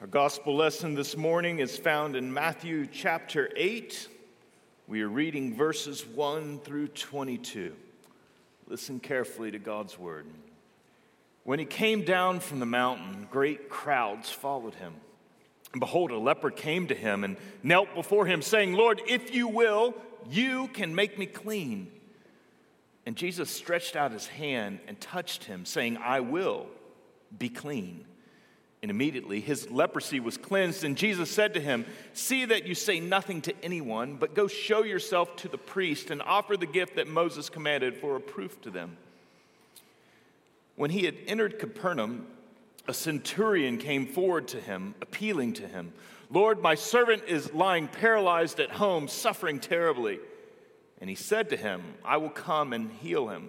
Our gospel lesson this morning is found in Matthew chapter 8. We are reading verses 1 through 22. Listen carefully to God's word. When he came down from the mountain, great crowds followed him. And behold, a leper came to him and knelt before him, saying, Lord, if you will, you can make me clean. And Jesus stretched out his hand and touched him, saying, I will be clean. And immediately his leprosy was cleansed. And Jesus said to him, See that you say nothing to anyone, but go show yourself to the priest and offer the gift that Moses commanded for a proof to them. When he had entered Capernaum, a centurion came forward to him, appealing to him, Lord, my servant is lying paralyzed at home, suffering terribly. And he said to him, I will come and heal him.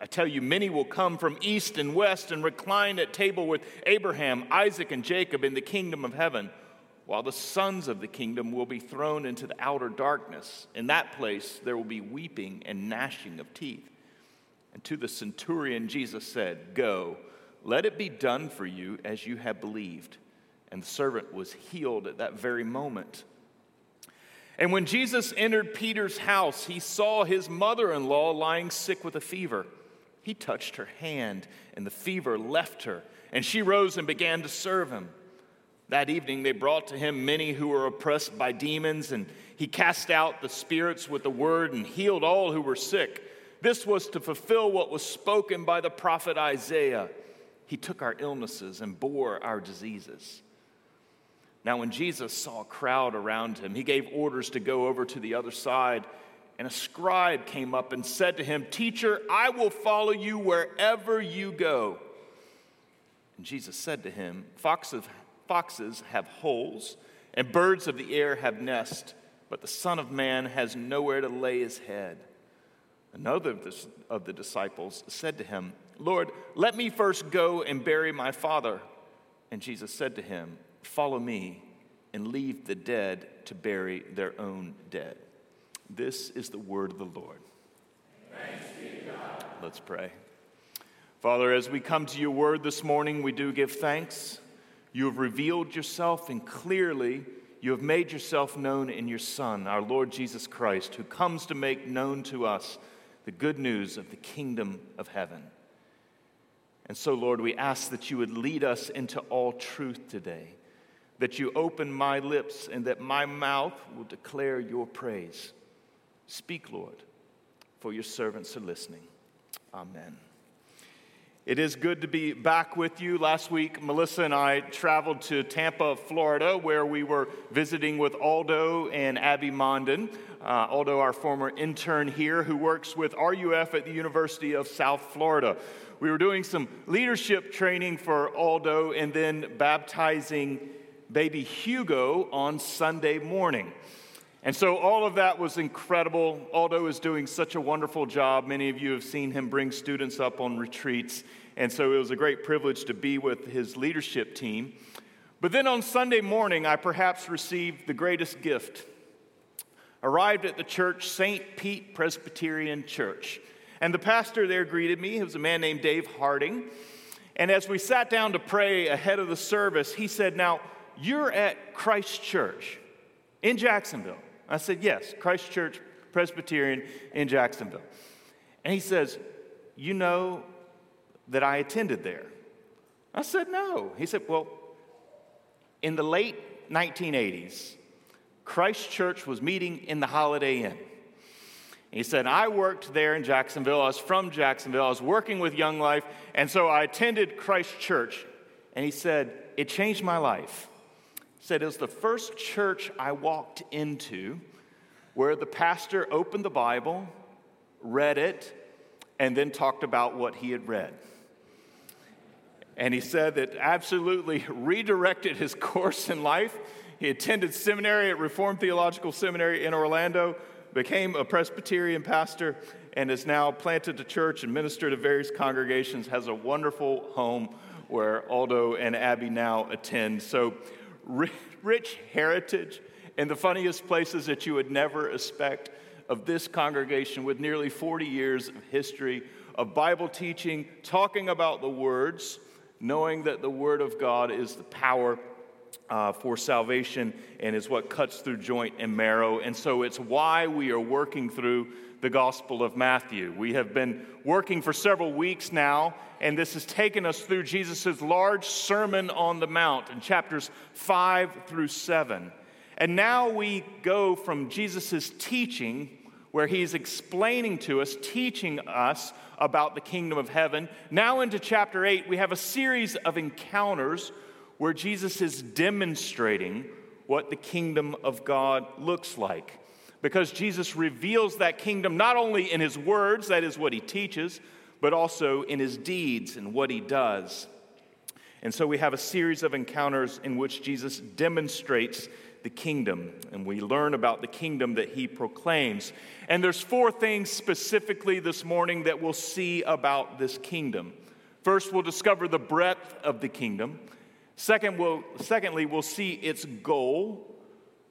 I tell you, many will come from east and west and recline at table with Abraham, Isaac, and Jacob in the kingdom of heaven, while the sons of the kingdom will be thrown into the outer darkness. In that place there will be weeping and gnashing of teeth. And to the centurion, Jesus said, Go, let it be done for you as you have believed. And the servant was healed at that very moment. And when Jesus entered Peter's house, he saw his mother in law lying sick with a fever. He touched her hand, and the fever left her, and she rose and began to serve him. That evening, they brought to him many who were oppressed by demons, and he cast out the spirits with the word and healed all who were sick. This was to fulfill what was spoken by the prophet Isaiah. He took our illnesses and bore our diseases. Now, when Jesus saw a crowd around him, he gave orders to go over to the other side. And a scribe came up and said to him, Teacher, I will follow you wherever you go. And Jesus said to him, Foxes, foxes have holes, and birds of the air have nests, but the Son of Man has nowhere to lay his head. Another of the disciples said to him, Lord, let me first go and bury my father. And Jesus said to him, Follow me and leave the dead to bury their own dead. This is the word of the Lord. Let's pray. Father, as we come to your word this morning, we do give thanks. You have revealed yourself, and clearly you have made yourself known in your Son, our Lord Jesus Christ, who comes to make known to us the good news of the kingdom of heaven. And so, Lord, we ask that you would lead us into all truth today, that you open my lips and that my mouth will declare your praise. Speak, Lord, for your servants are listening. Amen. It is good to be back with you. Last week, Melissa and I traveled to Tampa, Florida, where we were visiting with Aldo and Abby Mondin. Uh, Aldo, our former intern here, who works with RUF at the University of South Florida. We were doing some leadership training for Aldo and then baptizing baby Hugo on Sunday morning. And so all of that was incredible. Aldo is doing such a wonderful job. Many of you have seen him bring students up on retreats. And so it was a great privilege to be with his leadership team. But then on Sunday morning, I perhaps received the greatest gift. Arrived at the church, St. Pete Presbyterian Church. And the pastor there greeted me. He was a man named Dave Harding. And as we sat down to pray ahead of the service, he said, Now, you're at Christ Church in Jacksonville. I said, Yes, Christ Church Presbyterian in Jacksonville. And he says, You know that I attended there? I said, No. He said, Well, in the late 1980s, Christ Church was meeting in the Holiday Inn. He said, I worked there in Jacksonville. I was from Jacksonville. I was working with Young Life. And so I attended Christ Church. And he said, It changed my life said it was the first church I walked into where the pastor opened the Bible, read it, and then talked about what he had read. And he said that absolutely redirected his course in life. He attended seminary at Reformed Theological Seminary in Orlando, became a Presbyterian pastor, and is now planted a church and ministered to various congregations, has a wonderful home where Aldo and Abby now attend. So, rich heritage in the funniest places that you would never expect of this congregation with nearly 40 years of history of Bible teaching, talking about the words, knowing that the Word of God is the power uh, for salvation and is what cuts through joint and marrow. And so it's why we are working through the Gospel of Matthew. We have been working for several weeks now, and this has taken us through Jesus' large Sermon on the Mount in chapters 5 through 7. And now we go from Jesus' teaching, where he's explaining to us, teaching us about the kingdom of heaven. Now into chapter 8, we have a series of encounters where Jesus is demonstrating what the kingdom of God looks like. Because Jesus reveals that kingdom not only in his words, that is what he teaches, but also in his deeds and what he does. And so we have a series of encounters in which Jesus demonstrates the kingdom, and we learn about the kingdom that he proclaims. And there's four things specifically this morning that we'll see about this kingdom. First, we'll discover the breadth of the kingdom. Second, we'll, secondly, we'll see its goal.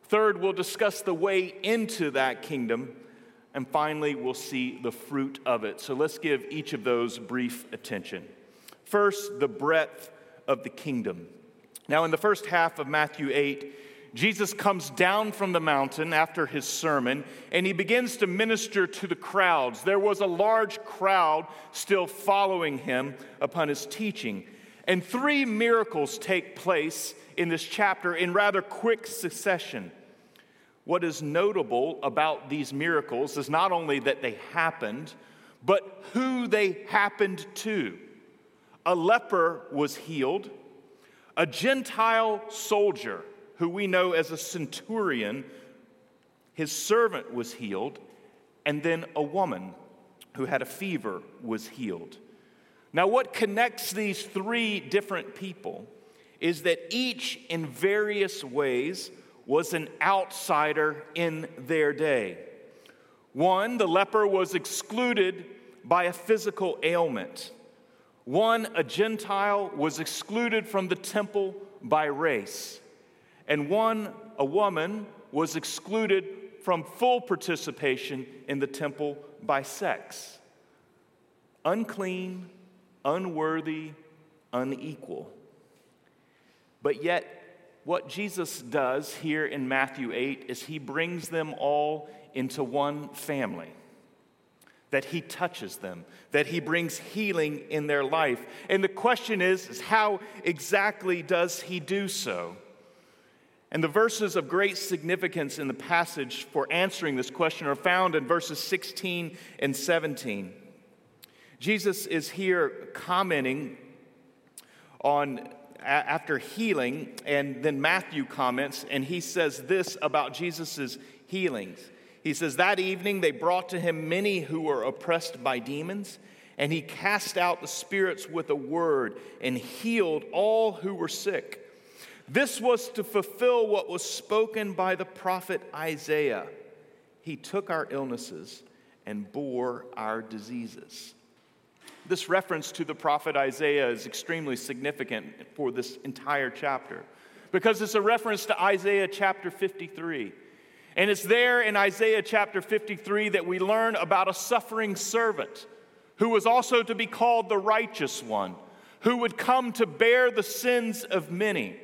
Third, we'll discuss the way into that kingdom. And finally, we'll see the fruit of it. So let's give each of those brief attention. First, the breadth of the kingdom. Now, in the first half of Matthew 8, Jesus comes down from the mountain after his sermon and he begins to minister to the crowds. There was a large crowd still following him upon his teaching. And three miracles take place in this chapter in rather quick succession. What is notable about these miracles is not only that they happened, but who they happened to. A leper was healed, a Gentile soldier who we know as a centurion, his servant was healed, and then a woman who had a fever was healed. Now, what connects these three different people is that each, in various ways, was an outsider in their day. One, the leper was excluded by a physical ailment. One, a Gentile, was excluded from the temple by race and one, a woman, was excluded from full participation in the temple by sex. Unclean, unworthy, unequal. But yet, what Jesus does here in Matthew 8 is he brings them all into one family. That he touches them, that he brings healing in their life. And the question is, is how exactly does he do so? And the verses of great significance in the passage for answering this question are found in verses 16 and 17. Jesus is here commenting on after healing, and then Matthew comments, and he says this about Jesus' healings. He says, That evening they brought to him many who were oppressed by demons, and he cast out the spirits with a word and healed all who were sick this was to fulfill what was spoken by the prophet Isaiah. He took our illnesses and bore our diseases. This reference to the prophet Isaiah is extremely significant for this entire chapter because it's a reference to Isaiah chapter 53. And it's there in Isaiah chapter 53 that we learn about a suffering servant who was also to be called the righteous one, who would come to bear the sins of many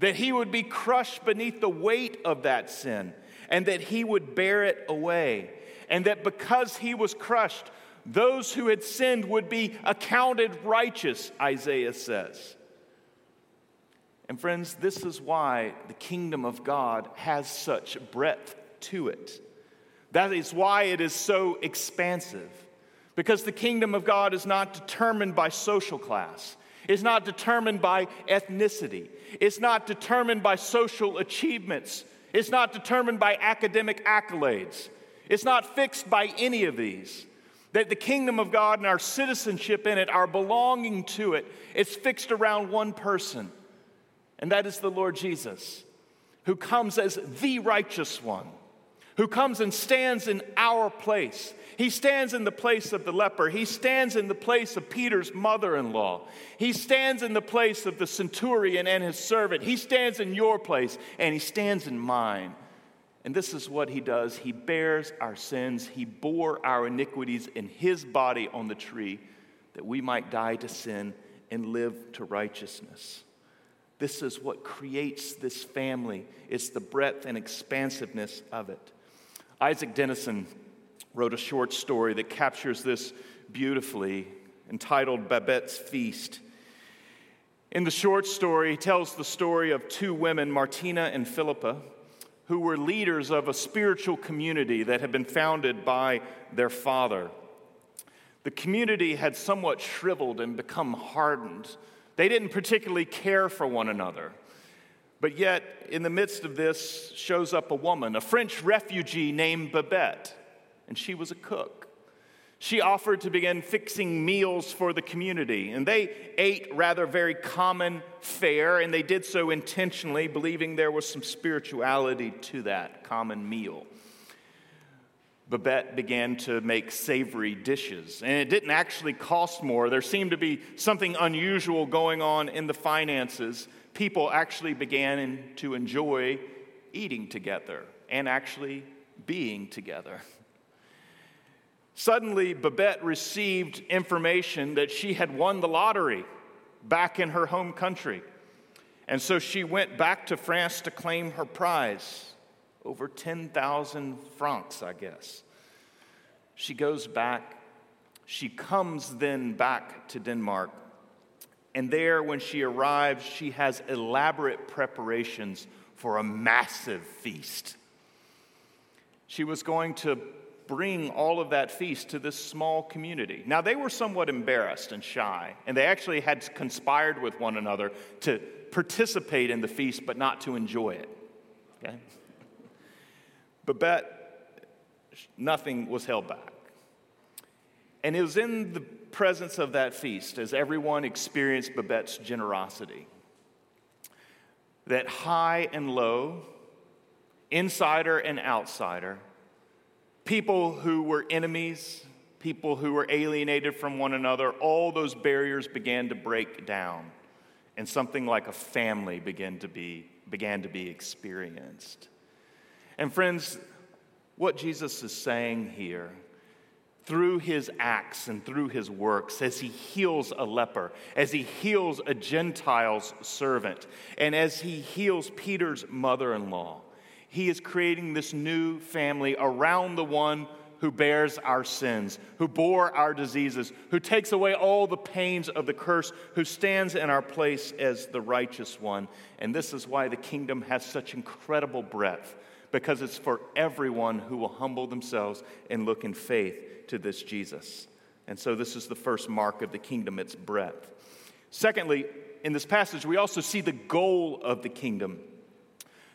that he would be crushed beneath the weight of that sin, and that he would bear it away, and that because he was crushed, those who had sinned would be accounted righteous, Isaiah says. And friends, this is why the kingdom of God has such breadth to it. That is why it is so expansive. Because the kingdom of God is not determined by social class. It's not determined by ethnicity. It's not determined by social achievements. It's not determined by academic accolades. It's not fixed by any of these. That the kingdom of God and our citizenship in it, our belonging to it, it's fixed around one person, and that is the Lord Jesus, who comes as the righteous one who comes and stands in our place. He stands in the place of the leper. He stands in the place of Peter's mother in law. He stands in the place of the centurion and his servant. He stands in your place and he stands in mine. And this is what he does He bears our sins, he bore our iniquities in his body on the tree that we might die to sin and live to righteousness. This is what creates this family. It's the breadth and expansiveness of it. Isak Dinesen wrote a short story that captures this beautifully, entitled Babette's Feast. In the short story, he tells the story of two women, Martina and Philippa, who were leaders of a spiritual community that had been founded by their father. The community had somewhat shriveled and become hardened. They didn't particularly care for one another. But yet, in the midst of this, shows up a woman, a French refugee named Babette, and she was a cook. She offered to begin fixing meals for the community, and they ate rather very common fare, and they did so intentionally, believing there was some spirituality to that common meal. Babette began to make savory dishes, and it didn't actually cost more. There seemed to be something unusual going on in the finances people actually began to enjoy eating together and actually being together. Suddenly, Babette received information that she had won the lottery back in her home country. And so she went back to France to claim her prize over 10,000 francs, I guess. She goes back. She comes then back to Denmark and there, when she arrives, she has elaborate preparations for a massive feast. She was going to bring all of that feast to this small community. Now, they were somewhat embarrassed and shy, and they actually had conspired with one another to participate in the feast, but not to enjoy it. Okay? Babette, nothing was held back. And it was in the presence of that feast, as everyone experienced Babette's generosity, that high and low, insider and outsider, people who were enemies, people who were alienated from one another, all those barriers began to break down, and something like a family began to be, began to be experienced. And friends, what Jesus is saying here through his acts and through his works, as he heals a leper, as he heals a Gentile's servant, and as he heals Peter's mother in law, he is creating this new family around the one who bears our sins, who bore our diseases, who takes away all the pains of the curse, who stands in our place as the righteous one. And this is why the kingdom has such incredible breadth, because it's for everyone who will humble themselves and look in faith to this Jesus. And so, this is the first mark of the kingdom, its breadth. Secondly, in this passage, we also see the goal of the kingdom.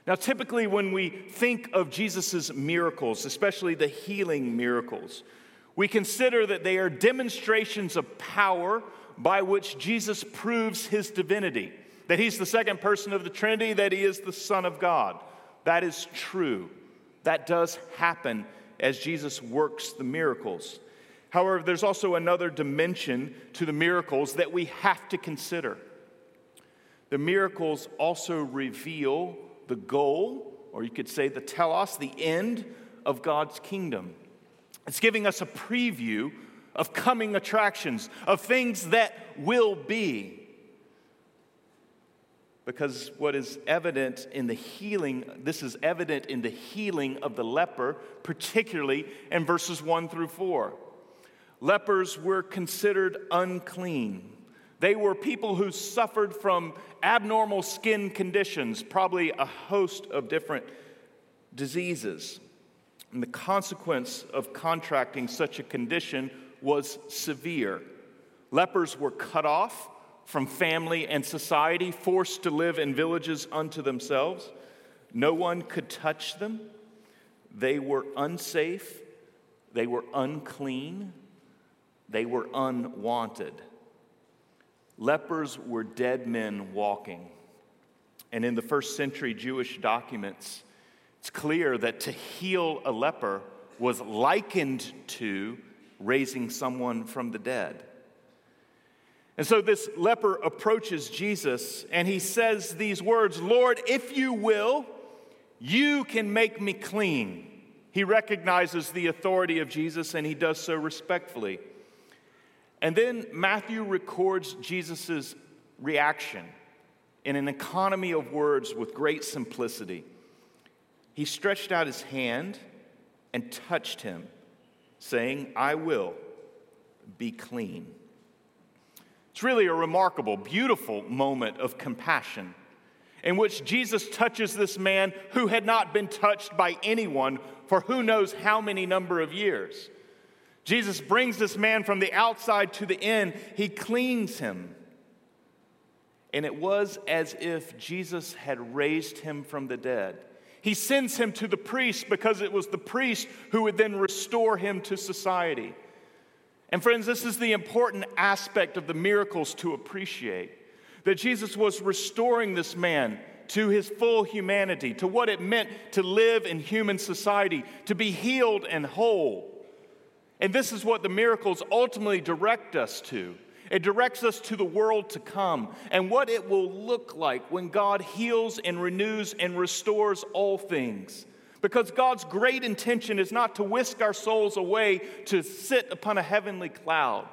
Now, typically, when we think of Jesus' miracles, especially the healing miracles, we consider that they are demonstrations of power by which Jesus proves his divinity, that he's the second person of the Trinity, that he is the Son of God. That is true. That does happen as Jesus works the miracles. However, there's also another dimension to the miracles that we have to consider. The miracles also reveal the goal, or you could say the telos, the end of God's kingdom. It's giving us a preview of coming attractions, of things that will be. Because what is evident in the healing, this is evident in the healing of the leper, particularly in verses 1 through 4. Lepers were considered unclean. They were people who suffered from abnormal skin conditions, probably a host of different diseases. And the consequence of contracting such a condition was severe. Lepers were cut off from family and society, forced to live in villages unto themselves. No one could touch them. They were unsafe. They were unclean. they were unwanted. Lepers were dead men walking. And in the first century Jewish documents, it's clear that to heal a leper was likened to raising someone from the dead. And so this leper approaches Jesus and he says these words Lord, if you will, you can make me clean. He recognizes the authority of Jesus and he does so respectfully. And then Matthew records Jesus' reaction in an economy of words with great simplicity. He stretched out his hand and touched him, saying, I will be clean. It's really a remarkable, beautiful moment of compassion in which Jesus touches this man who had not been touched by anyone for who knows how many number of years. Jesus brings this man from the outside to the in, he cleans him. And it was as if Jesus had raised him from the dead. He sends him to the priest because it was the priest who would then restore him to society. And friends, this is the important aspect of the miracles to appreciate that Jesus was restoring this man to his full humanity, to what it meant to live in human society, to be healed and whole. And this is what the miracles ultimately direct us to. It directs us to the world to come and what it will look like when God heals and renews and restores all things. Because God's great intention is not to whisk our souls away to sit upon a heavenly cloud.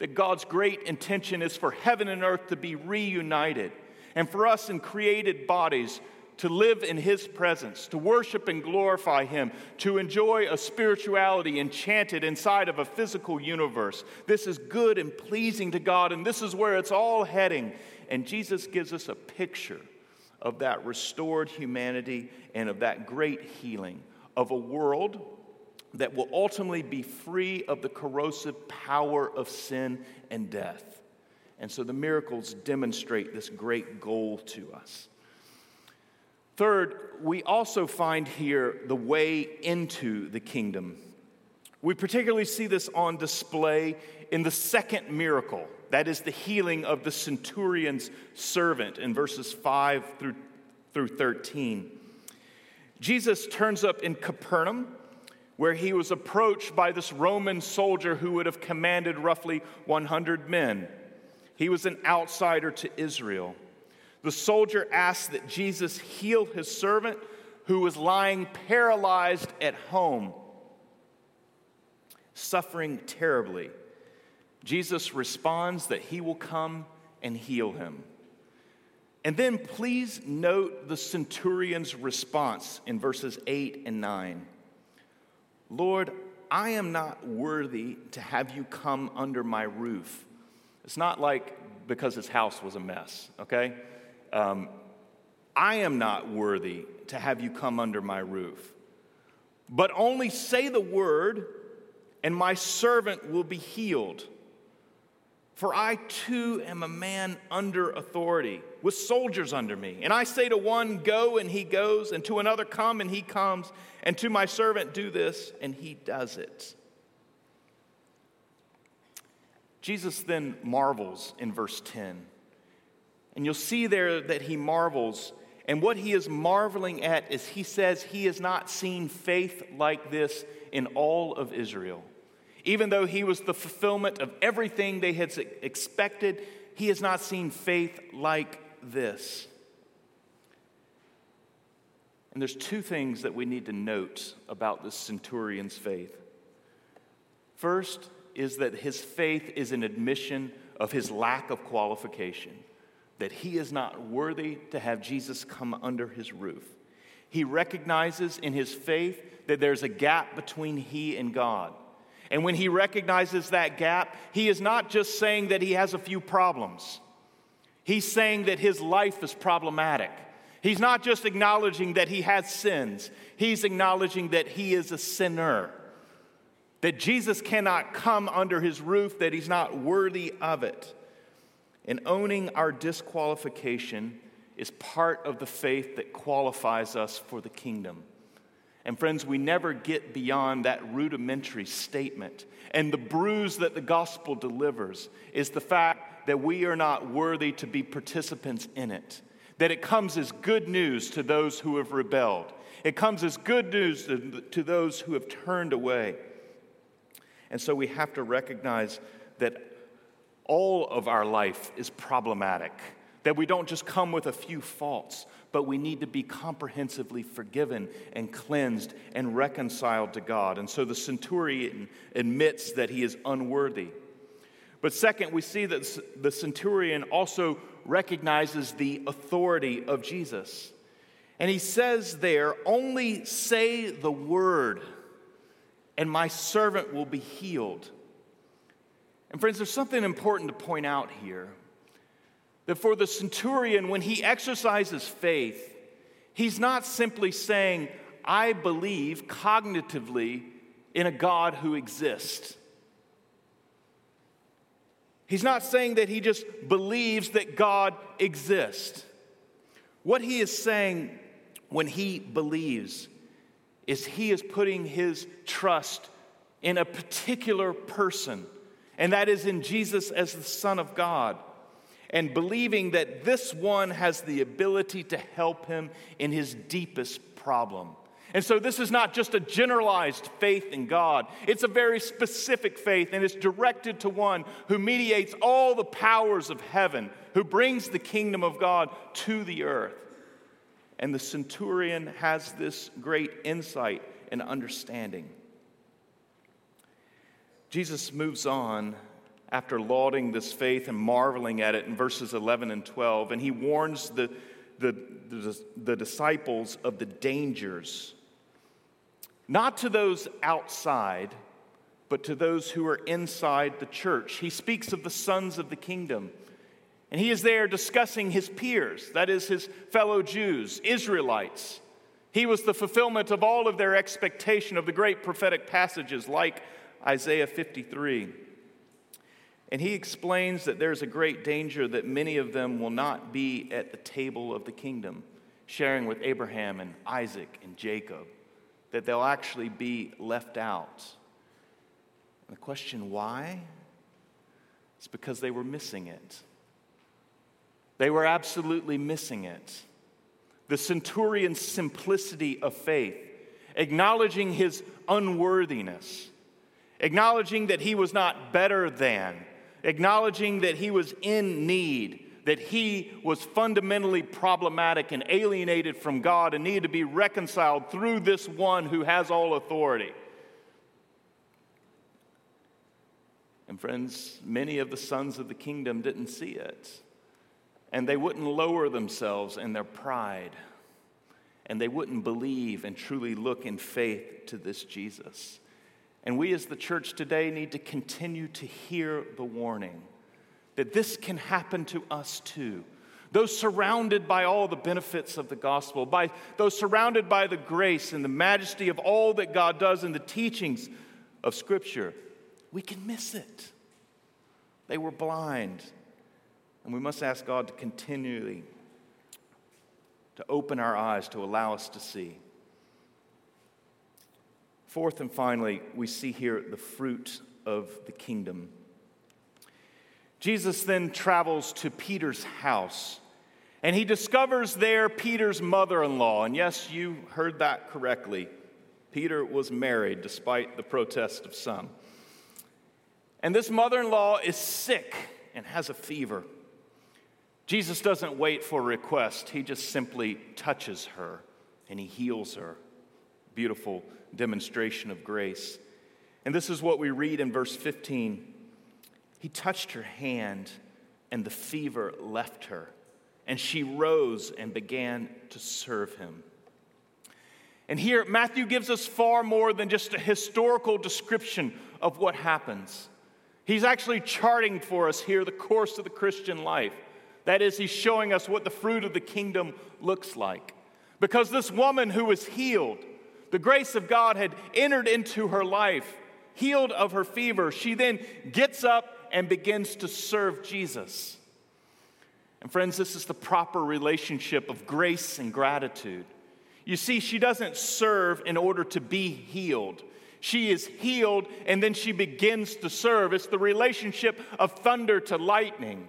That God's great intention is for heaven and earth to be reunited and for us in created bodies to live in His presence, to worship and glorify Him, to enjoy a spirituality enchanted inside of a physical universe. This is good and pleasing to God, and this is where it's all heading. And Jesus gives us a picture of that restored humanity and of that great healing of a world that will ultimately be free of the corrosive power of sin and death. And so the miracles demonstrate this great goal to us. Third, we also find here the way into the kingdom. We particularly see this on display in the second miracle, that is the healing of the centurion's servant in verses 5 through, through 13. Jesus turns up in Capernaum, where he was approached by this Roman soldier who would have commanded roughly 100 men. He was an outsider to Israel. The soldier asked that Jesus heal his servant who was lying paralyzed at home, suffering terribly. Jesus responds that he will come and heal him. And then please note the centurion's response in verses 8 and 9. Lord, I am not worthy to have you come under my roof. It's not like because his house was a mess, okay? Um, I am not worthy to have you come under my roof. But only say the word, and my servant will be healed. For I too am a man under authority, with soldiers under me. And I say to one, Go, and he goes, and to another, Come, and he comes, and to my servant, Do this, and he does it. Jesus then marvels in verse 10 and you'll see there that he marvels. And what he is marveling at is he says he has not seen faith like this in all of Israel. Even though he was the fulfillment of everything they had expected, he has not seen faith like this. And there's two things that we need to note about this centurion's faith. First is that his faith is an admission of his lack of qualification that he is not worthy to have Jesus come under his roof. He recognizes in his faith that there's a gap between he and God. And when he recognizes that gap, he is not just saying that he has a few problems. He's saying that his life is problematic. He's not just acknowledging that he has sins, he's acknowledging that he is a sinner. That Jesus cannot come under his roof, that he's not worthy of it. And owning our disqualification is part of the faith that qualifies us for the kingdom. And friends, we never get beyond that rudimentary statement. And the bruise that the gospel delivers is the fact that we are not worthy to be participants in it. That it comes as good news to those who have rebelled, it comes as good news to, to those who have turned away. And so we have to recognize that all of our life is problematic, that we don't just come with a few faults, but we need to be comprehensively forgiven and cleansed and reconciled to God. And so the centurion admits that he is unworthy. But second, we see that the centurion also recognizes the authority of Jesus. And he says there, Only say the word, and my servant will be healed. And friends, there's something important to point out here that for the centurion, when he exercises faith, he's not simply saying, I believe cognitively in a God who exists. He's not saying that he just believes that God exists. What he is saying when he believes is he is putting his trust in a particular person, and that is in Jesus as the Son of God and believing that this one has the ability to help him in his deepest problem. And so, this is not just a generalized faith in God. It's a very specific faith, and it's directed to one who mediates all the powers of heaven, who brings the kingdom of God to the earth. And the centurion has this great insight and understanding. Jesus moves on after lauding this faith and marveling at it in verses 11 and 12. And he warns the, the, the, the, disciples of the dangers, not to those outside, but to those who are inside the church. He speaks of the sons of the kingdom. And he is there discussing his peers, that is, his fellow Jews, Israelites. He was the fulfillment of all of their expectation of the great prophetic passages like Isaiah 53. And he explains that there's a great danger that many of them will not be at the table of the kingdom, sharing with Abraham and Isaac and Jacob, that they'll actually be left out. And the question, why? It's because they were missing it. They were absolutely missing it. The centurion's simplicity of faith, acknowledging his unworthiness, acknowledging that he was not better than, acknowledging that he was in need, that he was fundamentally problematic and alienated from God and needed to be reconciled through this one who has all authority. And friends, many of the sons of the kingdom didn't see it. And they wouldn't lower themselves in their pride. And they wouldn't believe and truly look in faith to this Jesus. And we as the church today need to continue to hear the warning that this can happen to us too. Those surrounded by all the benefits of the gospel, by those surrounded by the grace and the majesty of all that God does in the teachings of Scripture, we can miss it. They were blind. And we must ask God to continually to open our eyes to allow us to see. Fourth and finally, we see here the fruit of the kingdom. Jesus then travels to Peter's house and he discovers there Peter's mother in law. And yes, you heard that correctly. Peter was married despite the protest of some. And this mother in law is sick and has a fever. Jesus doesn't wait for a request, he just simply touches her and he heals her. Beautiful demonstration of grace. And this is what we read in verse 15. He touched her hand, and the fever left her, and she rose and began to serve him. And here, Matthew gives us far more than just a historical description of what happens. He's actually charting for us here the course of the Christian life. That is, he's showing us what the fruit of the kingdom looks like. Because this woman who was healed, the grace of God had entered into her life, healed of her fever. She then gets up and begins to serve Jesus. And friends, this is the proper relationship of grace and gratitude. You see, she doesn't serve in order to be healed. She is healed and then she begins to serve. It's the relationship of thunder to lightning.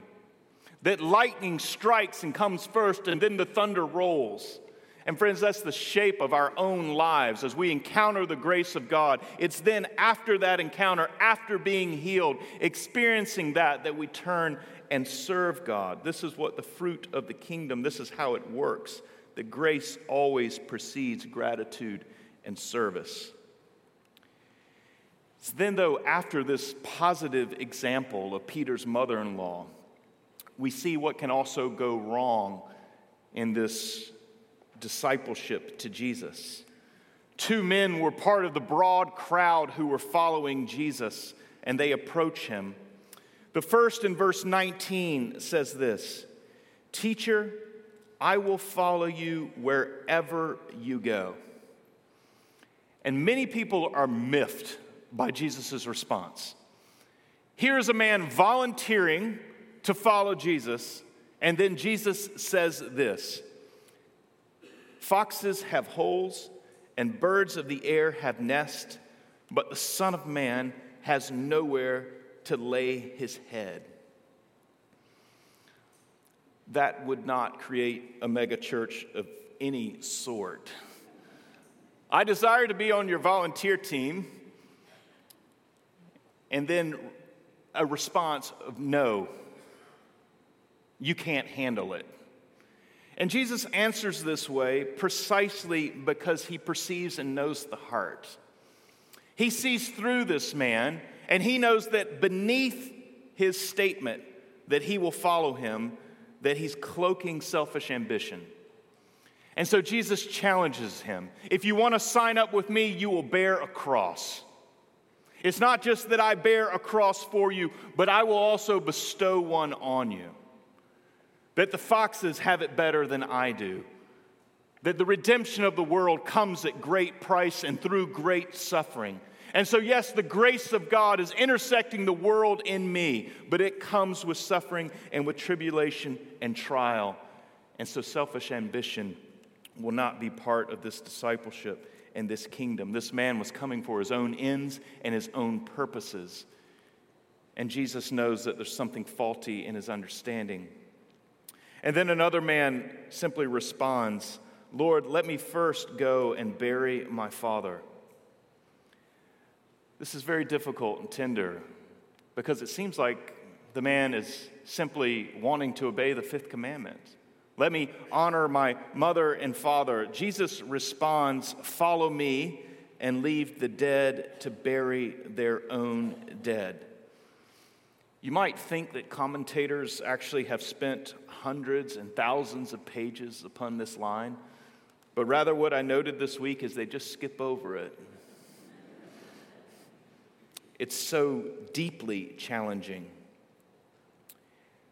That lightning strikes and comes first, and then the thunder rolls. And friends, that's the shape of our own lives as we encounter the grace of God. It's then after that encounter, after being healed, experiencing that, that we turn and serve God. This is what the fruit of the kingdom, this is how it works. The grace always precedes gratitude and service. So then, though, after this positive example of Peter's mother in law, we see what can also go wrong in this discipleship to Jesus. Two men were part of the broad crowd who were following Jesus, and they approach him. The first in verse 19 says this Teacher, I will follow you wherever you go. And many people are miffed by Jesus' response. Here is a man volunteering to follow Jesus, and then Jesus says this Foxes have holes, and birds of the air have nests, but the Son of Man has nowhere to lay his head. That would not create a megachurch of any sort. I desire to be on your volunteer team, and then a response of no, you can't handle it. And Jesus answers this way precisely because he perceives and knows the heart. He sees through this man, and he knows that beneath his statement that he will follow him, that he's cloaking selfish ambition. And so Jesus challenges him if you want to sign up with me, you will bear a cross. It's not just that I bear a cross for you, but I will also bestow one on you that the foxes have it better than I do, that the redemption of the world comes at great price and through great suffering. And so, yes, the grace of God is intersecting the world in me, but it comes with suffering and with tribulation and trial. And so, selfish ambition will not be part of this discipleship and this kingdom. This man was coming for his own ends and his own purposes. And Jesus knows that there's something faulty in his understanding. And then another man simply responds, Lord, let me first go and bury my father. This is very difficult and tender because it seems like the man is simply wanting to obey the fifth commandment. Let me honor my mother and father. Jesus responds, Follow me and leave the dead to bury their own dead. You might think that commentators actually have spent hundreds and thousands of pages upon this line, but rather what I noted this week is they just skip over it. It's so deeply challenging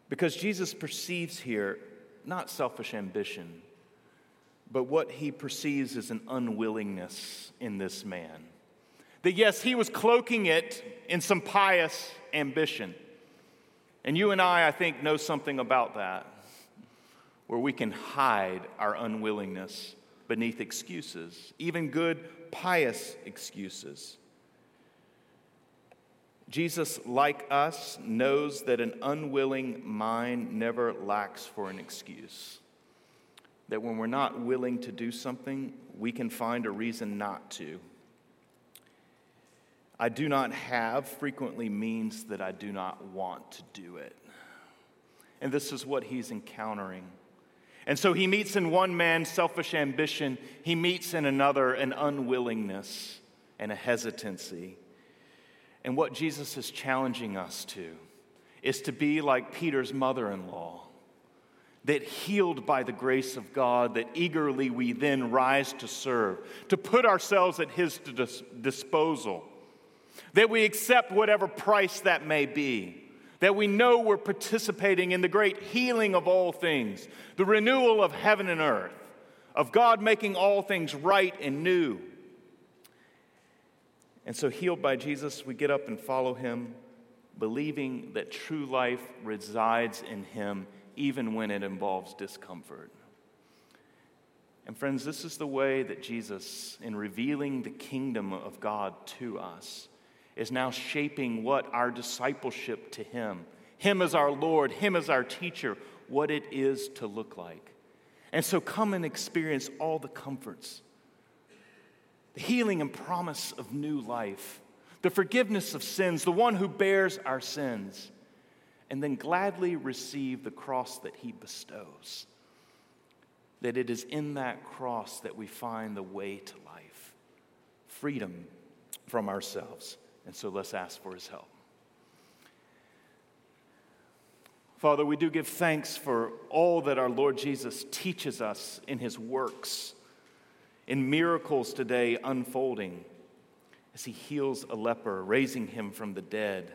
because Jesus perceives here not selfish ambition, but what he perceives as an unwillingness in this man. That yes, he was cloaking it in some pious ambition. And you and I, I think, know something about that, where we can hide our unwillingness beneath excuses, even good, pious excuses. Jesus, like us, knows that an unwilling mind never lacks for an excuse. That when we're not willing to do something, we can find a reason not to. I do not have frequently means that I do not want to do it. And this is what he's encountering. And so he meets in one man selfish ambition, he meets in another an unwillingness and a hesitancy. And what Jesus is challenging us to is to be like Peter's mother in law, that healed by the grace of God, that eagerly we then rise to serve, to put ourselves at his disposal that we accept whatever price that may be, that we know we're participating in the great healing of all things, the renewal of heaven and earth, of God making all things right and new. And so, healed by Jesus, we get up and follow him, believing that true life resides in him, even when it involves discomfort. And friends, this is the way that Jesus, in revealing the kingdom of God to us, is now shaping what our discipleship to Him, Him as our Lord, Him as our teacher, what it is to look like. And so come and experience all the comforts, the healing and promise of new life, the forgiveness of sins, the one who bears our sins, and then gladly receive the cross that He bestows that it is in that cross that we find the way to life, freedom from ourselves. And so let's ask for his help. Father, we do give thanks for all that our Lord Jesus teaches us in his works, in miracles today unfolding as he heals a leper, raising him from the dead,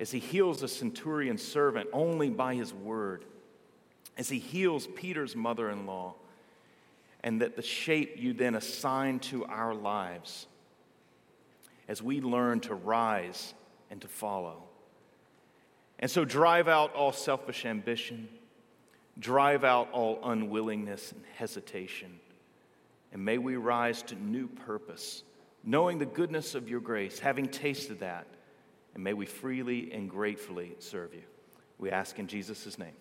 as he heals a centurion servant only by his word as he heals Peter's mother in law, and that the shape you then assign to our lives as we learn to rise and to follow. And so, drive out all selfish ambition, drive out all unwillingness and hesitation, and may we rise to new purpose, knowing the goodness of your grace, having tasted that, and may we freely and gratefully serve you. We ask in Jesus' name.